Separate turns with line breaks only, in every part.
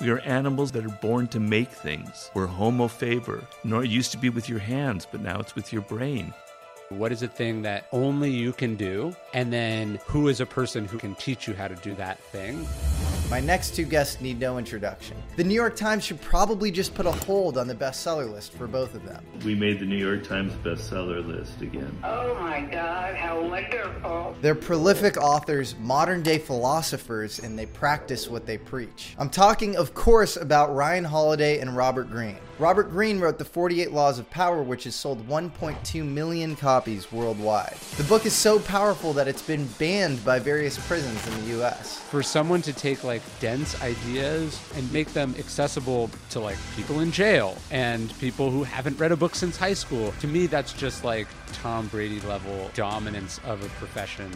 We are animals that are born to make things. We're homo faber. Nor it used to be with your hands, but now it's with your brain.
What is a thing that only you can do? And then who is a person who can teach you how to do that thing?
My next two guests need no introduction. The New York Times should probably just put a hold on the bestseller list for both of them.
We made the New York Times bestseller list again.
Oh my God, how wonderful.
They're prolific authors, modern day philosophers, and they practice what they preach. I'm talking, of course, about Ryan Holiday and Robert Greene. Robert Greene wrote The 48 Laws of Power, which has sold 1.2 million copies worldwide. The book is so powerful that it's been banned by various prisons in the US.
For someone to take like dense ideas and make them accessible to like people in jail and people who haven't read a book since high school, to me, that's just like Tom Brady level dominance of a profession.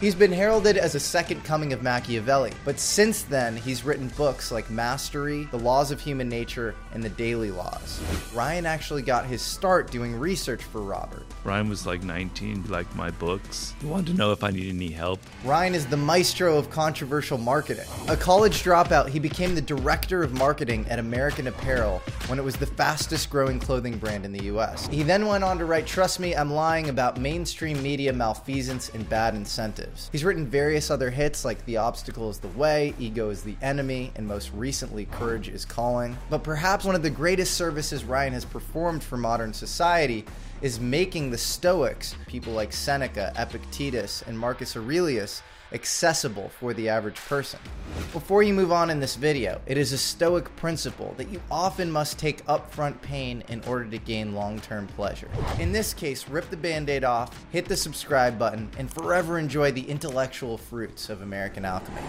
He's been heralded as a second coming of Machiavelli, but since then, he's written books like Mastery, The Laws of Human Nature, and The Daily Laws. Ryan actually got his start doing research for Robert.
Ryan was like 19, he liked my books. He wanted to know if I needed any help.
Ryan is the maestro of controversial marketing. A college dropout, he became the director of marketing at American Apparel when it was the fastest growing clothing brand in the US. He then went on to write Trust Me, I'm Lying about mainstream media malfeasance and bad incentives. He's written various other hits like The Obstacle is the Way, Ego is the Enemy, and most recently, Courage is Calling. But perhaps one of the greatest services Ryan has performed for modern society is making the Stoics, people like Seneca, Epictetus, and Marcus Aurelius, accessible for the average person. Before you move on in this video, it is a Stoic principle that you often must take upfront pain in order to gain long term pleasure. In this case, rip the band aid off, hit the subscribe button, and forever enjoy the intellectual fruits of American alchemy.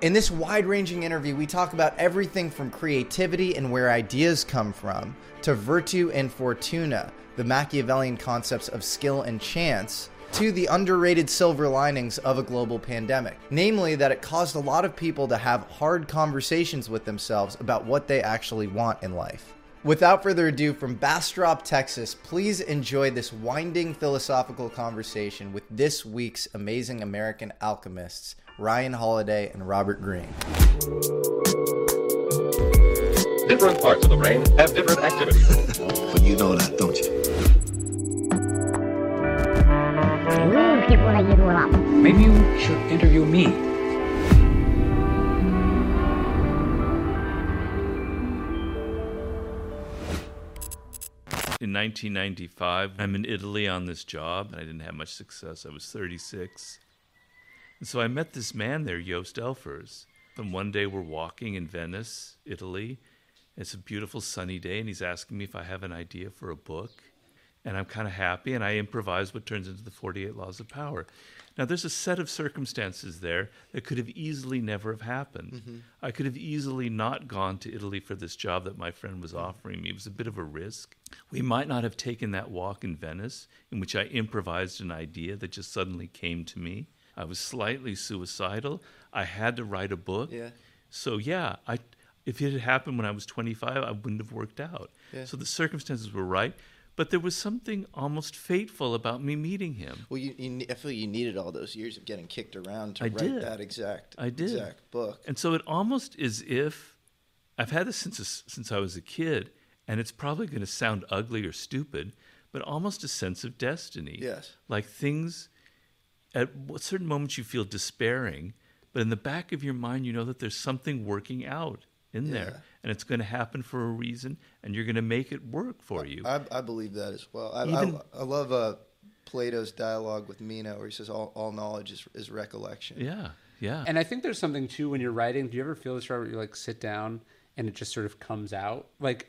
In this wide ranging interview, we talk about everything from creativity and where ideas come from, to virtue and fortuna, the Machiavellian concepts of skill and chance, to the underrated silver linings of a global pandemic. Namely, that it caused a lot of people to have hard conversations with themselves about what they actually want in life. Without further ado, from Bastrop, Texas, please enjoy this winding philosophical conversation with this week's amazing American alchemists, Ryan Holiday and Robert Greene.
Different parts of the brain have different activities.
But you know that, don't you?
Maybe you should interview me.
In 1995, I'm in Italy on this job, and I didn't have much success. I was 36. And so I met this man there, Joost Elfers. And one day we're walking in Venice, Italy. It's a beautiful sunny day, and he's asking me if I have an idea for a book. And I'm kind of happy, and I improvise what turns into the 48 Laws of Power. Now, there's a set of circumstances there that could have easily never have happened. Mm-hmm. I could have easily not gone to Italy for this job that my friend was mm-hmm. offering me. It was a bit of a risk. We might not have taken that walk in Venice, in which I improvised an idea that just suddenly came to me. I was slightly suicidal. I had to write a book.
Yeah.
So yeah, I if it had happened when I was 25, I wouldn't have worked out.
Yeah.
So the circumstances were right, but there was something almost fateful about me meeting him.
Well, you, you, I feel you needed all those years of getting kicked around to
I
write
did.
that exact,
I did.
exact book.
And so it almost is if I've had this since since I was a kid, and it's probably going to sound ugly or stupid, but almost a sense of destiny.
Yes.
Like things at certain moments you feel despairing, but in the back of your mind you know that there's something working out in
Yeah.
there, and it's going to happen for a reason, and you're going to make it work for you.
I, I believe that as well. I,
Even-
I, I love uh, Plato's dialogue with Meno, where he says all, all knowledge is, is recollection.
yeah, yeah.
And I think there's something too when you're writing. Do you ever feel this, Robert? You like sit down and it just sort of comes out. Like,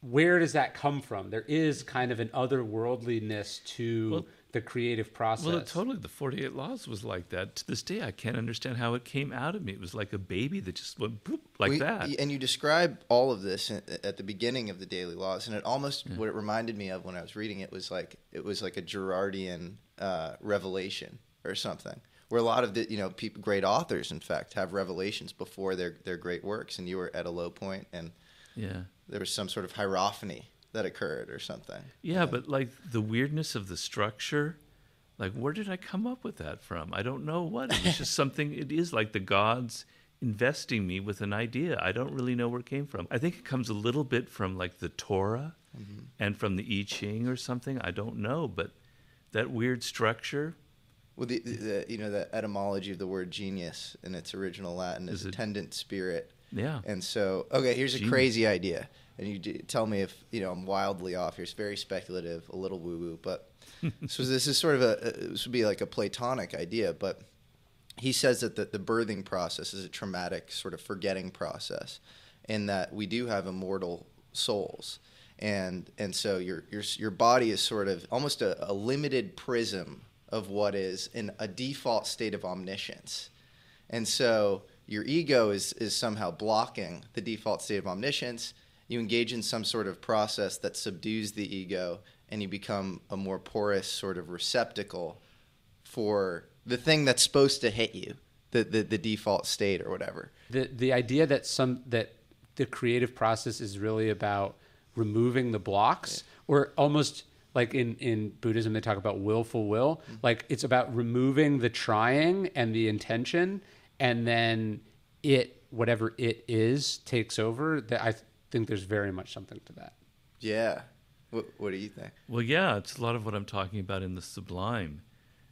where does that come from? There is kind of an otherworldliness to
Well-
the creative process.
Well, totally. The 48 Laws was like that. To this day, I can't understand how it came out of me. It was like a baby that just went boop, like
We-
that.
And you describe all of this at the beginning of the Daily Laws, and it almost what it reminded me of when I was reading it was like it was like a Girardian uh, revelation or something, where a lot of the you know people, great authors, in fact, have revelations before their their great works, and you were at a low point, and
Yeah.
there was some sort of hierophany that occurred or something.
Yeah, but like the weirdness of the structure, like where did I come up with that from? I don't know what. It's just something. It is like the gods investing me with an idea. I don't really know where it came from. I think it comes a little bit from like the Torah mm-hmm. and from the I Ching or something. I don't know, but that weird structure.
Well, the, the, you know the etymology of the word genius in its original Latin is,
Is it-
attendant spirit.
Yeah.
And so, okay, here's a
Genius.
crazy idea, and you d- tell me if you know I'm wildly off here. It's very speculative, a little woo woo, but so this is sort of a this would be like a Platonic idea, but he says that the, the birthing process is a traumatic sort of forgetting process, and that we do have immortal souls, and and so your your your body is sort of almost a, a limited prism of what is in a default state of omniscience. And so your ego is, is somehow blocking the default state of omniscience. You engage in some sort of process that subdues the ego, and you become a more porous sort of receptacle for the thing that's supposed to hit you, the, the, the default state or whatever.
the the idea that some that the creative process is really about removing the blocks or almost like in in buddhism they talk about willful will. Mm-hmm. Like it's about removing the trying and the intention and then it whatever it is takes over. That i think there's very much something to that
Yeah. What, what do you think?
Well, yeah, it's a lot of what I'm talking about in the sublime.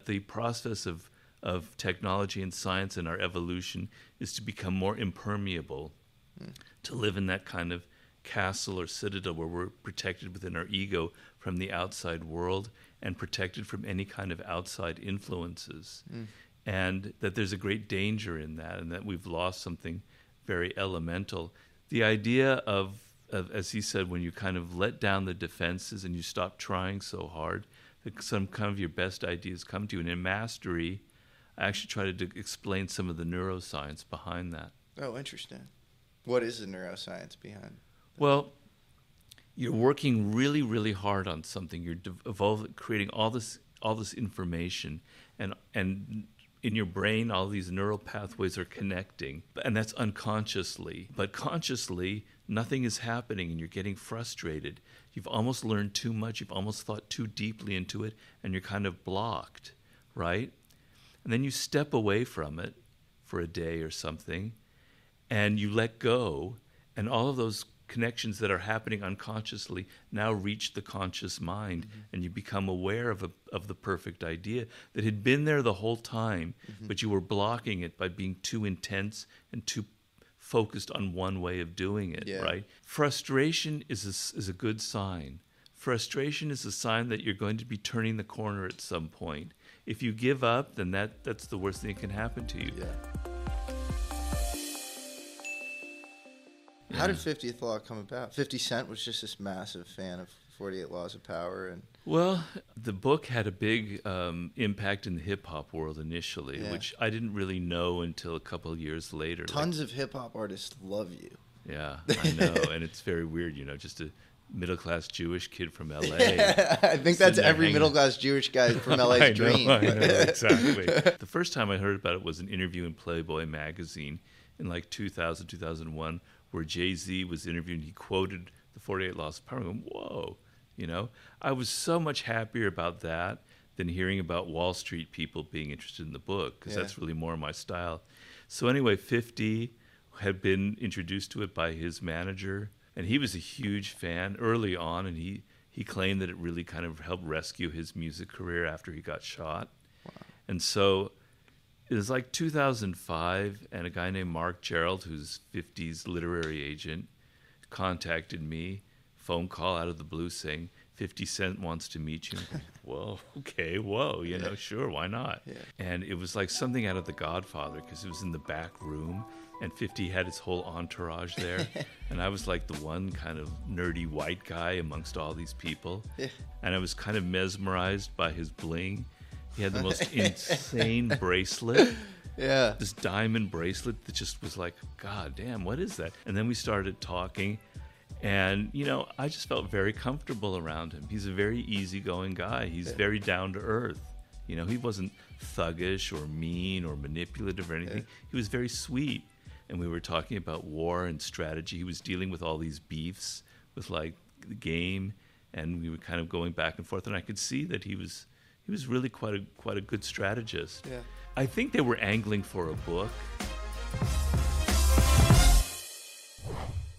The process of, of technology and science and our evolution is to become more impermeable, to live in that kind of castle or citadel where we're protected within our ego from the outside world and protected from any kind of outside influences. Mm. And that there's a great danger in that, and that we've lost something very elemental. The idea of of, as he said, when you kind of let down the defenses and you stop trying so hard, that some kind of your best ideas come to you. And in mastery, I actually try to d- explain some of the neuroscience behind that.
Oh, interesting. What is the neuroscience behind?
Well, you're working really, really hard on something. You're de- evolving, creating all this, all this information, and and in your brain, all these neural pathways are connecting, and that's unconsciously. But consciously, nothing is happening, and you're getting frustrated. You've almost learned too much. You've almost thought too deeply into it, and you're kind of blocked, right? And then you step away from it for a day or something, and you let go, and all of those connections that are happening unconsciously now reach the conscious mind, mm-hmm. and you become aware of a, of the perfect idea that had been there the whole time, mm-hmm. but you were blocking it by being too intense and too focused on one way of doing it.
Yeah.
Right? Frustration is a, is a good sign. Frustration is a sign that you're going to be turning the corner at some point. If you give up, then that, that's the worst thing that can happen to you.
How did 50th Law come about? 50 Cent was just this massive fan of 48 Laws of Power, and
Well, the book had a big um, impact in the hip hop world initially,
Yeah.
which I didn't really know until a couple of years later. Like,
tons of hip hop artists love you.
yeah, I know, and it's very weird, you know, just a middle class Jewish kid from LA.
I think that's every middle class Jewish guy from
I
LA's
know,
dream.
I know, exactly. the first time I heard about it was an interview in Playboy magazine in like 2000, 2001, where Jay Z was interviewed and he quoted the 48 Laws of Power. I'm going, whoa, you know? I was so much happier about that than hearing about Wall Street people being interested in the book, because
Yeah.
that's really more my style. So, anyway, 50 had been introduced to it by his manager, and he was a huge fan early on, and he, he claimed that it really kind of helped rescue his music career after he got shot. Wow. And so it was like 2005, and a guy named Marc Gerald, who's 50's literary agent, contacted me, phone call out of the blue saying, 50 Cent wants to meet you. Whoa, okay, whoa, you know, sure, why not? And it was like something out of The Godfather because it was in the back room and 50 had his whole entourage there. and I was like the one kind of nerdy white guy amongst all these people. And I was kind of mesmerized by his bling. He had the most insane bracelet
Yeah.
this diamond bracelet that just was like, God damn, what is that? And then we started talking, and you know, I just felt very comfortable around him. He's a very easygoing guy. He's very down to earth. You know, he wasn't thuggish or mean or manipulative or anything. He was very sweet. And we were talking about war and strategy. He was dealing with all these beefs with like the game, and we were kind of going back and forth. And I could see that he was he was really quite a quite a good strategist.
Yeah.
I think they were angling for a book.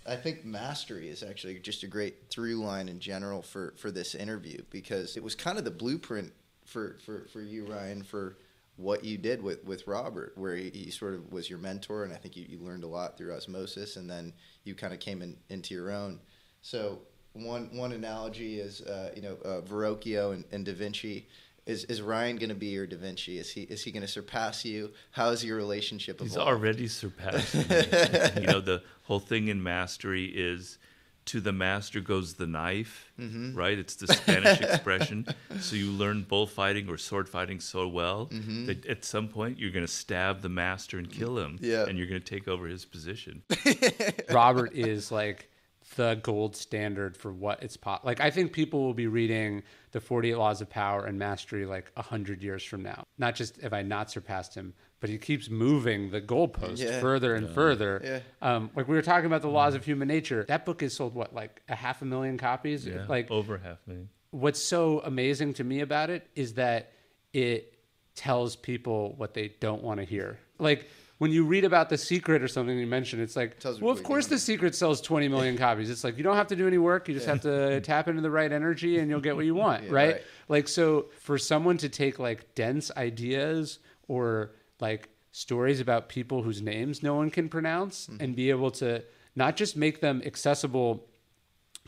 I think mastery is actually just a great through line in general for, for this interview because it was kind of the blueprint for, for, for you, Ryan, for what you did with, with Robert, where he, he sort of was your mentor, and I think you, you learned a lot through osmosis, and then you kind of came in, into your own. So one one analogy is uh, you know uh, Verrocchio and, and Da Vinci. Is, is Ryan going to be your Da Vinci? Is he is he going to surpass you? How is your relationship?
He's already surpassed me. you know, the whole thing in mastery is to the master goes the knife,
Mm-hmm.
right? It's the Spanish expression. So you learn bullfighting or sword fighting so well
Mm-hmm.
that at some point you're going to stab the master and kill him.
Yeah.
And you're going to take over his position.
Robert is like the gold standard for what it's po- like. I think people will be reading the 48 Laws of Power and Mastery like a hundred years from now. Not just if I not surpassed him, but he keeps moving the goalpost
Yeah.
further and further.
Yeah.
Um, like we were talking about the laws of human nature. That book is sold what like a half a million copies.
Yeah.
Like
over half a million.
what's so amazing to me about it is that it tells people what they don't want to hear. Like when you read about the secret or something you mentioned, it's like,
Tells
well, of
what
course the secret sells 20 million copies. It's like you don't have to do any work. You just have to tap into the right energy and you'll get what you want,
Yeah,
right?
right.
Like so for someone to take like dense ideas or like stories about people whose names no one can pronounce
Mm-hmm.
and be able to not just make them accessible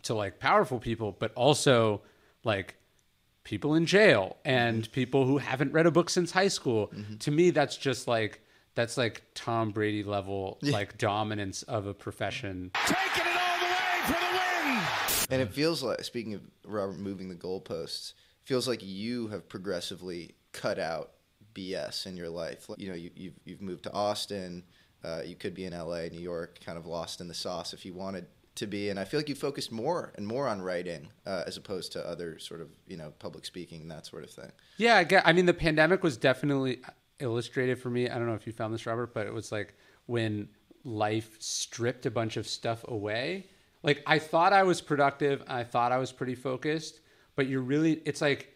to like powerful people, but also like people in jail and
Mm-hmm.
people who haven't read a book since high school. To me, that's just like that's like Tom Brady level like dominance of a profession.
And it feels like, speaking of Robert moving the goalposts, feels like you have progressively cut out BS in your life. You know, you, you've, you've moved to Austin. Uh, you could be in LA, New York, kind of lost in the sauce if you wanted to be. And I feel like you focused more and more on writing uh, as opposed to other sort of, you know, public speaking and that sort of thing.
Yeah, I, get, I mean, the pandemic was definitely illustrated for me. I don't know if you found this, Robert, but it was like when life stripped a bunch of stuff away. Like I thought I was productive, I thought I was pretty focused, but you're really, it's like,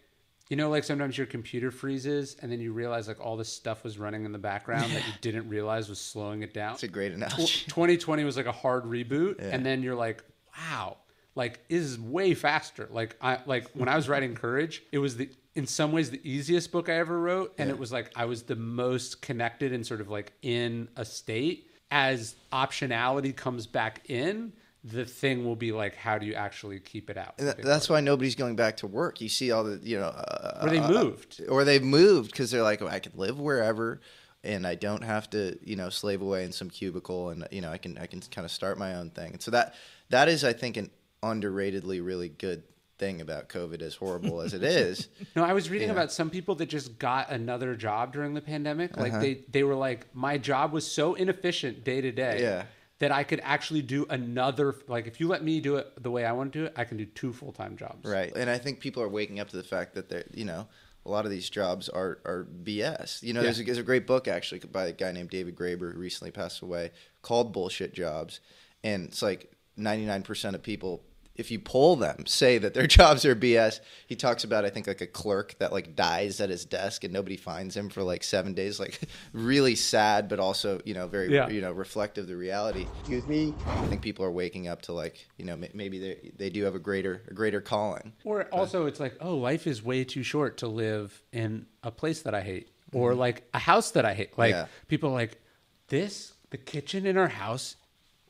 you know, like sometimes your computer freezes and then you realize like all this stuff was running in the background that you didn't realize was slowing it down.
It's a great analogy.
2020 was like a hard reboot
Yeah.
and then you're like wow like is way faster like i like when i was writing courage it was the in some ways the easiest book i ever wrote and it was like i was the most connected and sort of like in a state as optionality comes back in the thing will be like how do you actually keep it out
that- that's why nobody's going back to work. You see all the, you know, uh,
Or they
uh,
moved.
or they've moved because they're like, oh, I can live wherever, and I don't have to, you know, slave away in some cubicle, and you know, I can, I can kind of start my own thing. And so that, that is, I think, an underratedly really good thing about COVID, as horrible as it is.
No, I was reading
Yeah.
about some people that just got another job during the pandemic. Like
Uh-huh.
they they were like, my job was so inefficient day to day
Yeah.
that I could actually do another. Like if you let me do it the way I want to do it, I can do two full time jobs.
Right. And I think people are waking up to the fact that they're, you know, a lot of these jobs are, are BS. You know, there's, a, there's a great book actually by a guy named David Graeber who recently passed away called Bullshit Jobs. And it's like 99% of people, if you poll them, say that their jobs are BS. He talks about, I think, like a clerk that like dies at his desk and nobody finds him for like seven days. Like really sad, but also, you know, very,
Yeah.
you know, reflective of the reality. Excuse me. I think people are waking up to like, you know, maybe they, they do have a greater, a greater calling.
Or also, it's like, oh, life is way too short to live in a place that I hate, mm-hmm. or like a house that I hate. Like
Yeah.
people are like this, the kitchen in our house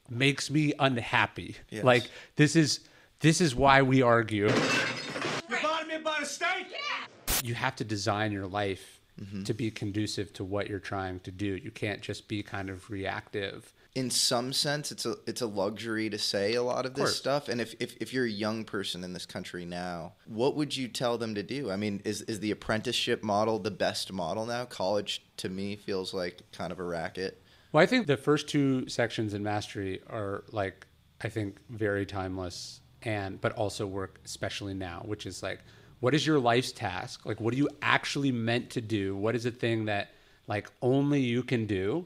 makes me unhappy.
Yes.
Like this is this is why we argue. You bought me about a steak? Yeah. You have to design your life
Mm-hmm.
to be conducive to what you're trying to do. You can't just be kind of reactive.
in some sense it's a it's a luxury to say a lot of this
course.
stuff and if, if if you're a young person in this country now what would you tell them to do i mean is is the apprenticeship model the best model now college to me feels like kind of a racket
Well, I think the first two sections in mastery are like I think very timeless and but also work especially now, which is like what is your life's task? Like what are you actually meant to do? What is a thing that like only you can do?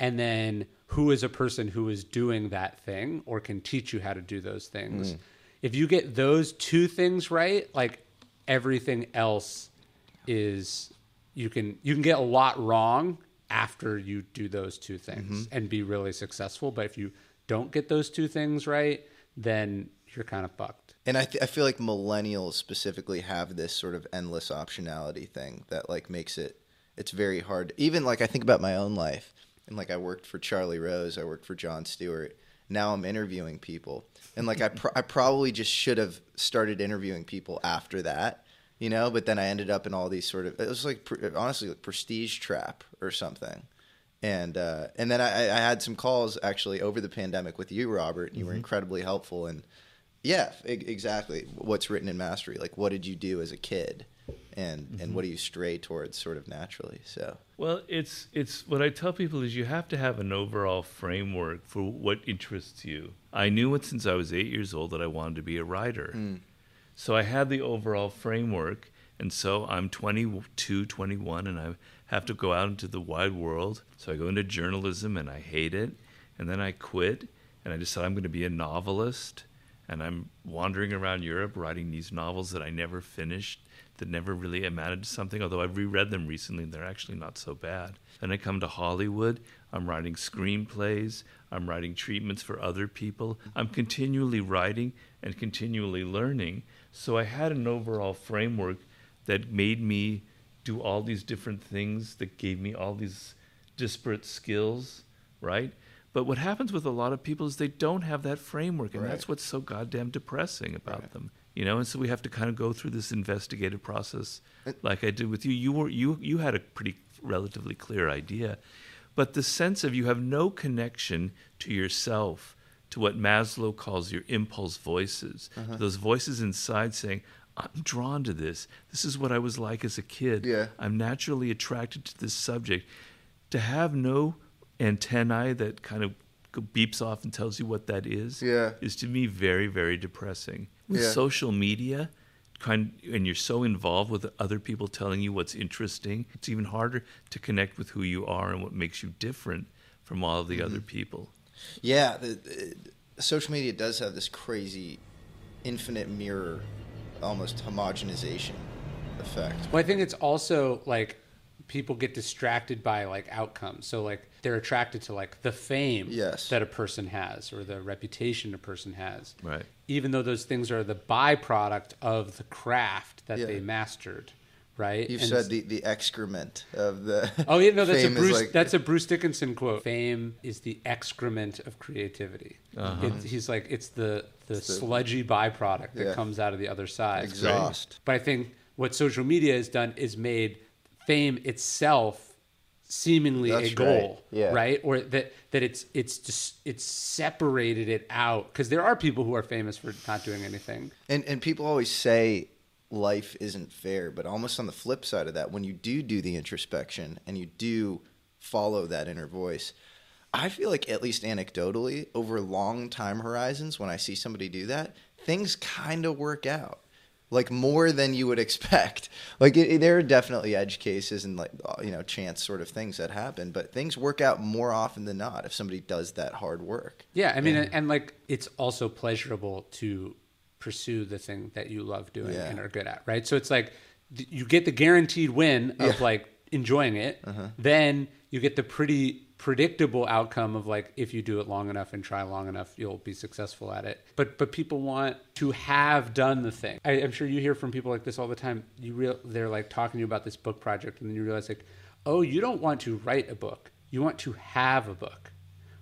And then who is a person who is doing that thing or can teach you how to do those things? Mm. If you get those two things right, like everything else is you can you can get a lot wrong after you do those two things mm-hmm. and be really successful but if you don't get those two things right, then you're kind of fucked.
And I, th- I feel like millennials specifically have this sort of endless optionality thing that like makes it it's very hard. Even like I think about my own life, and like I worked for Charlie Rose, I worked for Jon Stewart. Now I'm interviewing people, and like I pr- I probably just should have started interviewing people after that, you know. But then I ended up in all these sort of it was like pre- honestly like prestige trap or something. And uh, and then I, I had some calls actually over the pandemic with you, Robert. And you were incredibly helpful. And yeah, exactly. What's written in mastery? Like, what did you do as a kid, and and mm-hmm. what do you stray towards sort of naturally? So
Well, it's it's what I tell people is you have to have an overall framework for what interests you. I knew it since I was eight years old that I wanted to be a writer. Hmm. So I had the overall framework, and so I'm 22, 21, and I have to go out into the wide world. So I go into journalism, and I hate it, and then I quit, and I decide I'm going to be a novelist, and I'm wandering around Europe writing these novels that I never finished, that never really amounted to something. Although I've reread them recently, and they're actually not so bad. Then I come to Hollywood. I'm writing screenplays. I'm writing treatments for other people. I'm continually writing and continually learning. So I had an overall framework that made me do all these different things, that gave me all these disparate skills, right? But what happens with a lot of people is they don't have that framework, and
Right.
that's what's so goddamn depressing about them. You know, and so we have to kind of go through this investigative process, like I did with you. You were you you had a pretty relatively clear idea, but the sense of you have no connection to yourself, to what Maslow calls your impulse voices,
Uh-huh.
those voices inside saying, "I'm drawn to this. This is what I was like as a kid.
Yeah.
I'm naturally attracted to this subject." To have no antennae that kind of beeps off and tells you what that is
Yeah.
is to me very very depressing with
Yeah.
social media kind and you're so involved with other people telling you what's interesting it's even harder to connect with who you are and what makes you different from all of the other
Mm-hmm.
people
yeah, the, the, social media does have this crazy infinite mirror, almost homogenization effect.
Well, I think it's also like people get distracted by like outcomes. So like they're attracted to like the fame
Yes.
that a person has or the reputation a person has.
Right.
Even though those things are the byproduct of the craft that
Yeah.
they mastered. Right.
You've
And
said the, the excrement of the.
Oh yeah, no, that's a Bruce.
like-
That's a Bruce Dickinson quote. Fame is the excrement of creativity. Uh-huh. It- he's like it's the the
It's the-
sludgy byproduct that
Yeah.
comes out of the other side.
Exhaust.
But I think what social media has done is made fame itself seemingly
That's
a
right.
goal,
Yeah.
right? Or that that it's it's just it's separated it out because there are people who are famous for not doing anything.
And and people always say life isn't fair, but almost on the flip side of that, when you do do the introspection and you do follow that inner voice, I feel like at least anecdotally, over long time horizons, when I see somebody do that, things kind of work out. Like more than you would expect. Like it, it- there are definitely edge cases and like uh, you know chance sort of things that happen, but things work out more often than not if somebody does that hard work.
Yeah, I mean, and, like it's also pleasurable to pursue the thing that you love doing
Yeah.
and are good at, right? So it's like th- you get the guaranteed win of
Yeah. Uh-huh.
like enjoying it, then you get the pretty predictable outcome of like if you do it long enough and try long enough, you'll be successful at it. But but people want to have done the thing. I, I'm sure you hear from people like this all the time. You real they're like talking to you about this book project, and then you realize like, oh, you don't want to write a book. You want to have a book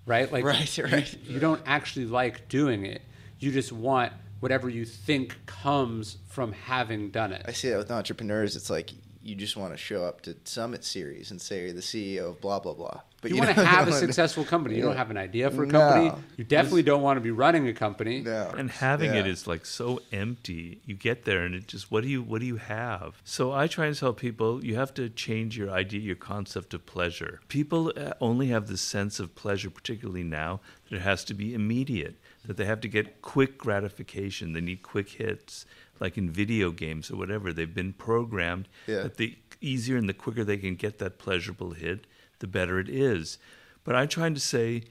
right? Like,
Right,
you-
right.
You, don't actually like doing it. You just want whatever you think comes from having done it.
I see that with entrepreneurs. It's like you just want to show up to Summit Series and say you're the CEO of blah blah blah. But
you, want to have a successful company. You don't have an idea for a
No.
company. You definitely don't want to be running a company.
No.
and having it
Yeah.
is like so empty you get there and it just what do you what do you have so i try and tell people you have to change your idea your concept of pleasure people uh, only have the sense of pleasure particularly now that it has to be immediate that they have to get quick gratification they need quick hits like in video games or whatever they've been programmed
Yeah.
that the easier and the quicker they can get that pleasurable hit the better it is but i'm trying to say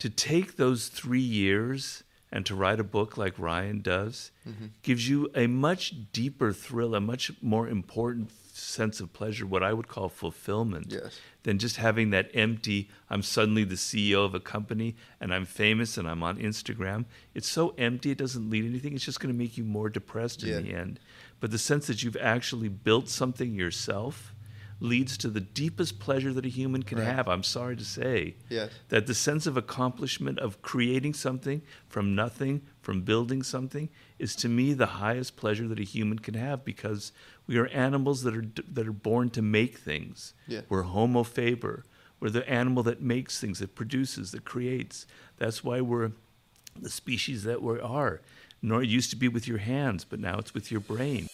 to take those three years and to write a book like Ryan does mm-hmm. gives you a much deeper thrill, a much more important sense of pleasure, what I would call fulfillment,
Yes.
than just having that empty, I'm suddenly the CEO of a company and I'm famous and I'm on Instagram. It's so empty, it doesn't lead anything. It's just going to make you more depressed in
Yeah.
the end. But the sense that you've actually built something yourself leads to the deepest pleasure that a human can
Right.
have. I'm sorry to say
Yes.
that the sense of accomplishment of creating something from nothing, from building something, is to me the highest pleasure that a human can have because we are animals that are that are born to make things.
Yeah.
We're Homo faber. We're the animal that makes things, that produces, that creates. That's why we're the species that we are. Nor it used to be with your hands, but now it's with your brain.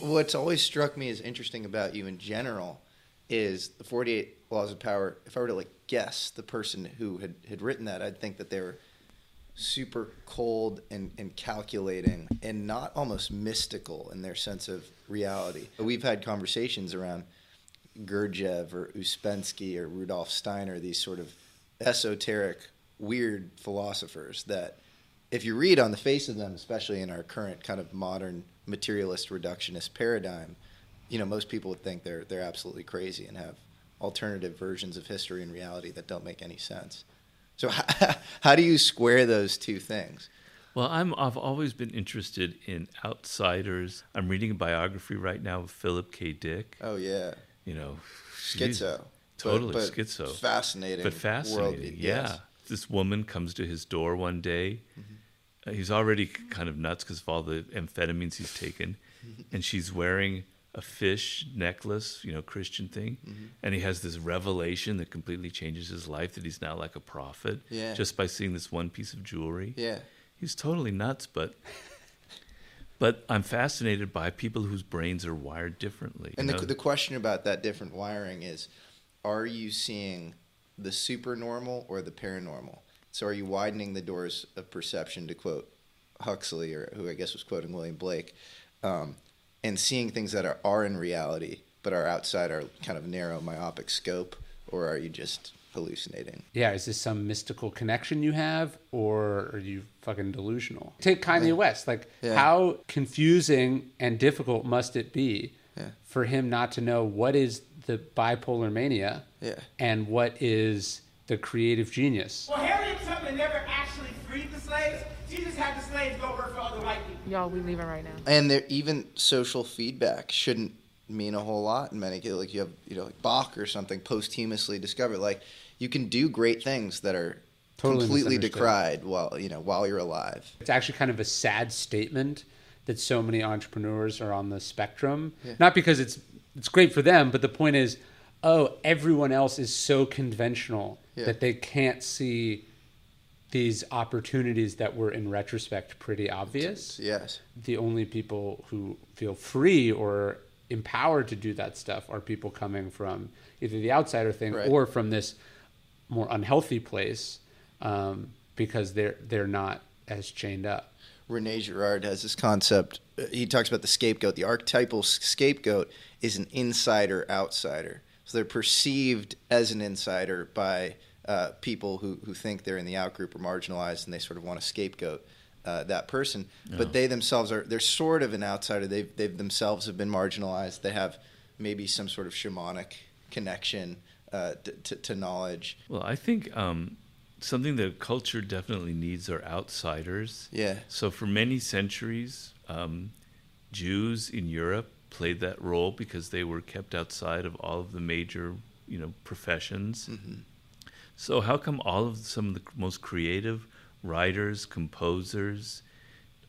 What's always struck me as interesting about you in general is the 48 Laws of Power. If I were to like guess the person who had, had written that, I'd think that they were super cold and, and calculating and not almost mystical in their sense of reality. We've had conversations around Gurdjieff or Uspensky or Rudolf Steiner, these sort of esoteric, weird philosophers that if you read on the face of them, especially in our current kind of modern materialist reductionist paradigm, you know, most people would think they're they're absolutely crazy and have alternative versions of history and reality that don't make any sense. So how, how do you square those two things?
Well, I'm, I've always been interested in outsiders. I'm reading a biography right now of Philip K. Dick.
Oh yeah,
You know,
schizo, But-
Totally
but
schizo.
fascinating,
but fascinating.
worldview,
Yeah.
yes.
This woman comes to his door one day.
Mm-hmm.
He's already kind of nuts because of all the amphetamines he's taken, and she's wearing a fish necklace, you know, Christian thing,
Mm-hmm.
and he has this revelation that completely changes his life that he's now like a prophet
Yeah.
just by seeing this one piece of jewelry.
Yeah,
He's totally nuts, but but I'm fascinated by people whose brains are wired differently.
and the the question about that different wiring is, are you seeing the supernormal or the paranormal? So are you widening the doors of perception to quote Huxley or who I guess was quoting William Blake, um, and seeing things that are, are in reality but are outside our kind of narrow myopic scope, or are you just hallucinating?
Yeah, is this some mystical connection you have, or are you fucking delusional? Take Kanye West. Like,
Yeah.
how confusing and difficult must it be
Yeah.
for him not to know what is the bipolar mania
Yeah.
and what is the creative genius?
Well, just had the slaves go work for other white people.
Y'all, we leaving right now.
And there, even social feedback shouldn't mean a whole lot in many cases. Like you have, you know, like Bach or something posthumously discovered. Like you can do great things that are
Totally
completely
misunderstood.
decried while you know while you're alive.
It's actually kind of a sad statement that so many entrepreneurs are on the spectrum. Not because it's it's great for them, but the point is, oh, everyone else is so conventional
Yeah.
that they can't see these opportunities that were in retrospect pretty obvious.
Yes.
The only people who feel free or empowered to do that stuff are people coming from either the outsider thing
Right.
or from this more unhealthy place um, because they're they're not as chained up.
Rene Girard has this concept. uh, He talks about the scapegoat. The archetypal scapegoat is an insider outsider. So they're perceived as an insider by uh, people who, who think they're in the outgroup or marginalized, and they sort of want to scapegoat uh, that person. But they themselves are they're sort of an outsider. They've they've themselves have been marginalized. They have maybe some sort of shamanic connection uh, to, to knowledge.
Well, I think um, something that culture definitely needs are outsiders.
Yeah.
So for many centuries, um, Jews in Europe played that role because they were kept outside of all of the major, you know, professions. So how come all of some of the most creative writers, composers,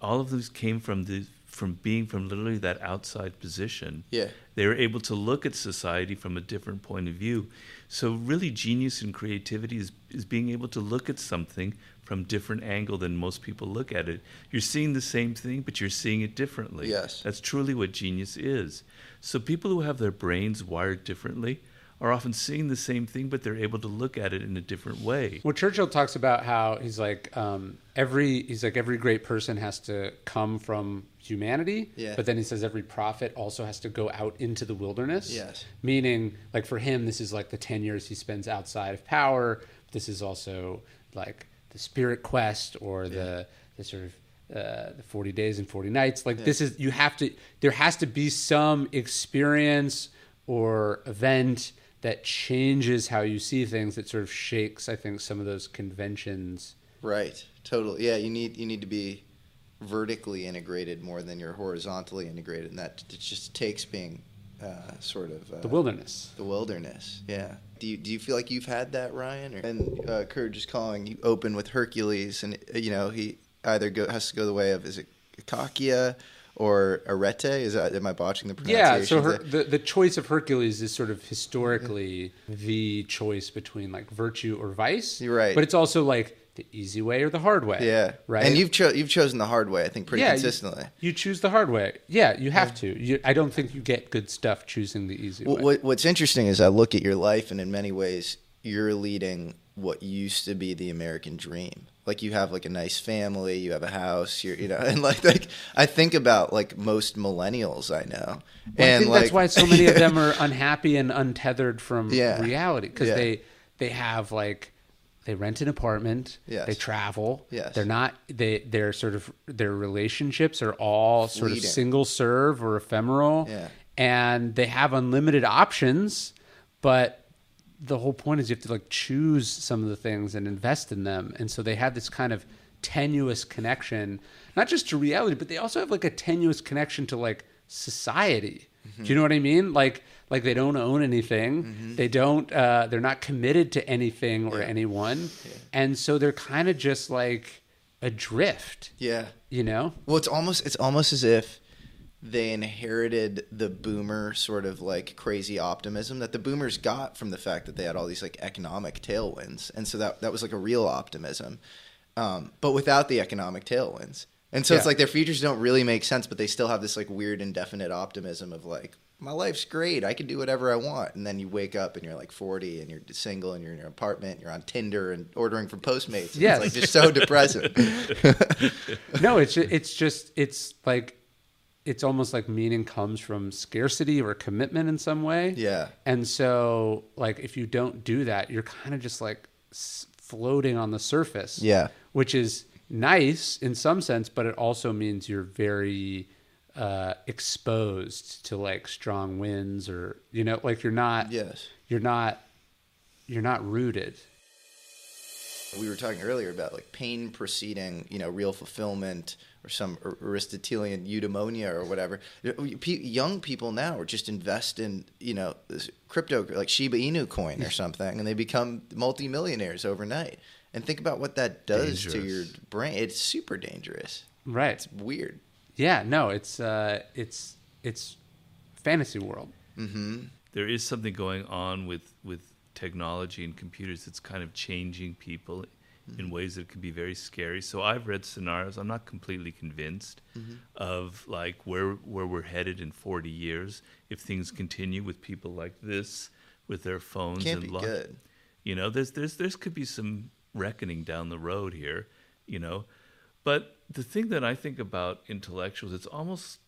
all of these came from the from being from literally that outside position?
Yeah.
They were able to look at society from a different point of view. So really genius and creativity is, is being able to look at something from different angle than most people look at it. You're seeing the same thing, but you're seeing it differently.
Yes.
That's truly what genius is. So people who have their brains wired differently are often seeing the same thing, but they're able to look at it in a different way.
Well, Churchill talks about how he's like um, every he's like every great person has to come from humanity,
Yeah.
but then he says every prophet also has to go out into the wilderness.
Yes.
Meaning, like for him, this is like the ten years he spends outside of power. This is also like the spirit quest or the the sort of uh, the 40 days and 40 nights like this is you have to there has to be some experience or event that changes how you see things that sort of shakes i think some of those conventions
Right. Totally. Yeah. You need you need to be vertically integrated more than you're horizontally integrated, and that it just takes being uh, sort of uh,
the wilderness
The wilderness. Yeah. Do you do you feel like you've had that, Ryan? Or, and uh, Courage is Calling you open with Hercules, and uh, you know he either go, has to go the way of is it Kakia or Arete? Is that am I botching the pronunciation?
Yeah, so her, the the choice of Hercules is sort of historically the choice between like virtue or vice.
You're right.
but it's also like the easy way or the hard way.
yeah.
right.
And you've cho- you've chosen the hard way, I think, pretty
yeah,
consistently.
You, choose the hard way. Yeah, you have to. You, I don't think you get good stuff choosing the easy
What,
way.
what, what's interesting is I look at your life, and in many ways, you're leading what used to be the American dream. Like you have like a nice family, you have a house, you're you know, and like like I think about like most millennials I know,
Well, I
and
think
like,
that's why so many of them are unhappy and untethered from
Yeah.
reality because
Yeah.
they they have like they rent an apartment,
Yes.
they travel,
Yes.
they're not they they're sort of their relationships are all sort of single serve or ephemeral,
Yeah.
and they have unlimited options, but the whole point is you have to like choose some of the things and invest in them, and so they have this kind of tenuous connection, not just to reality, but they also have like a tenuous connection to like society. Do you know what I mean? Like like they don't own anything. They don't uh they're not committed to anything or anyone. And so they're kind of just like adrift,
yeah.
you know?
Well, it's almost it's almost as if they inherited the boomer sort of like crazy optimism that the boomers got from the fact that they had all these like economic tailwinds, and so that that was like a real optimism, um, but without the economic tailwinds. And so it's like their futures don't really make sense, but they still have this like weird indefinite optimism of like my life's great, I can do whatever I want, and then you wake up and you're like 40 and you're single and you're in your apartment, you're on Tinder and ordering from Postmates.
Yes.
it's like just so depressing.
no, it's it's just it's like it's almost like meaning comes from scarcity or commitment in some way.
Yeah.
And so like if you don't do that, you're kind of just like floating on the surface.
Yeah.
Which is nice in some sense, but it also means you're very uh exposed to like strong winds or you know like you're not
yes.
you're not you're not rooted.
we were talking earlier about like pain preceding you know real fulfillment or some aristotelian eudaimonia or whatever Pe- young people now are just invest in you know this crypto like shiba inu coin or something and they become multimillionaires overnight. And think about what that does to your brain. It's super dangerous.
Right.
it's weird.
Yeah, no, it's uh it's it's fantasy world.
there is something going on with with technology and computers that's kind of changing people in ways that can be very scary. So I've read scenarios. I'm not completely convinced mm-hmm. of like where where we're headed in 40 years if things continue with people like this with their phones
Can't
and
be
lo-
good.
You know, there's there's there's could be some reckoning down the road here. You know, but the thing that I think about intellectuals, it's almost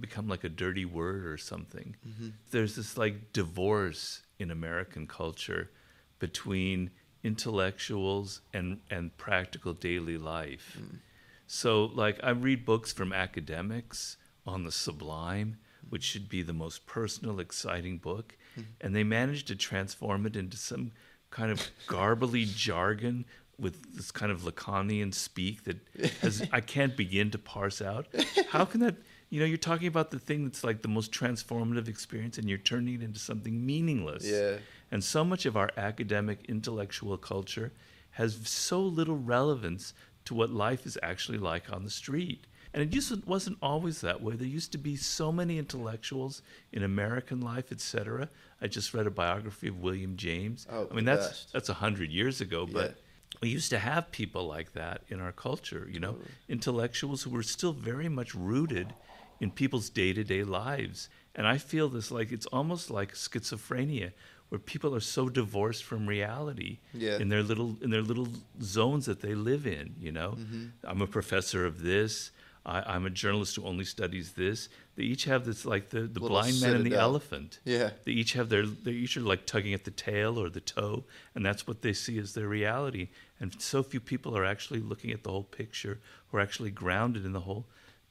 become like a dirty word or something. Mm-hmm. There's this like divorce in American culture between intellectuals and and practical daily life. Mm. So, like, I read books from academics on the sublime, which should be the most personal, exciting book, hmm. and they manage to transform it into some kind of garbly jargon with this kind of Lacanian speak that has I can't begin to parse out. How can that? You know, you're talking about the thing that's like the most transformative experience, and you're turning it into something meaningless.
Yeah.
And so much of our academic intellectual culture has so little relevance to what life is actually like on the street. And it just wasn't always that way. There used to be so many intellectuals in American life, etc. I just read a biography of William James.
Oh,
I mean, that's
best.
that's a hundred years ago, but
Yeah.
we used to have people like that in our culture. You know, intellectuals who were still very much rooted in people's day-to-day lives. And I feel this like it's almost like schizophrenia, where people are so divorced from reality
Yeah.
in their little in their little zones that they live in. You know,
Mm-hmm.
I'm a professor of this. I, I'm a journalist who only studies this. They each have this like the, the
Little
blind man and the elephant.
Yeah.
They each have their they each are like tugging at the tail or the toe, and that's what they see as their reality. And so few people are actually looking at the whole picture, or actually grounded in the whole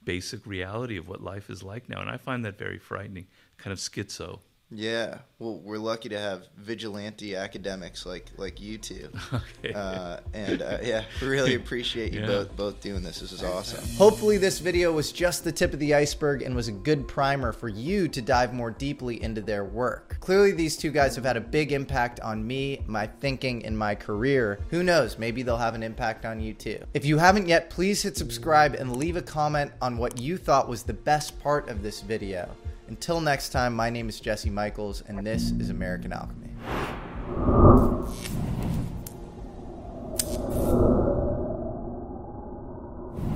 basic reality of what life is like now. And I find that very frightening, kind of schizo.
Yeah, well, we're lucky to have vigilante academics like like you two,
Okay.
uh, and uh, yeah, really appreciate you
Yeah.
both both doing this. This is awesome. Hopefully, this video was just the tip of the iceberg and was a good primer for you to dive more deeply into their work. Clearly, these two guys have had a big impact on me, my thinking, and my career. Who knows? Maybe they'll have an impact on you too. If you haven't yet, please hit subscribe and leave a comment on what you thought was the best part of this video. Until next time, my name is Jesse Michels, and this is American Alchemy.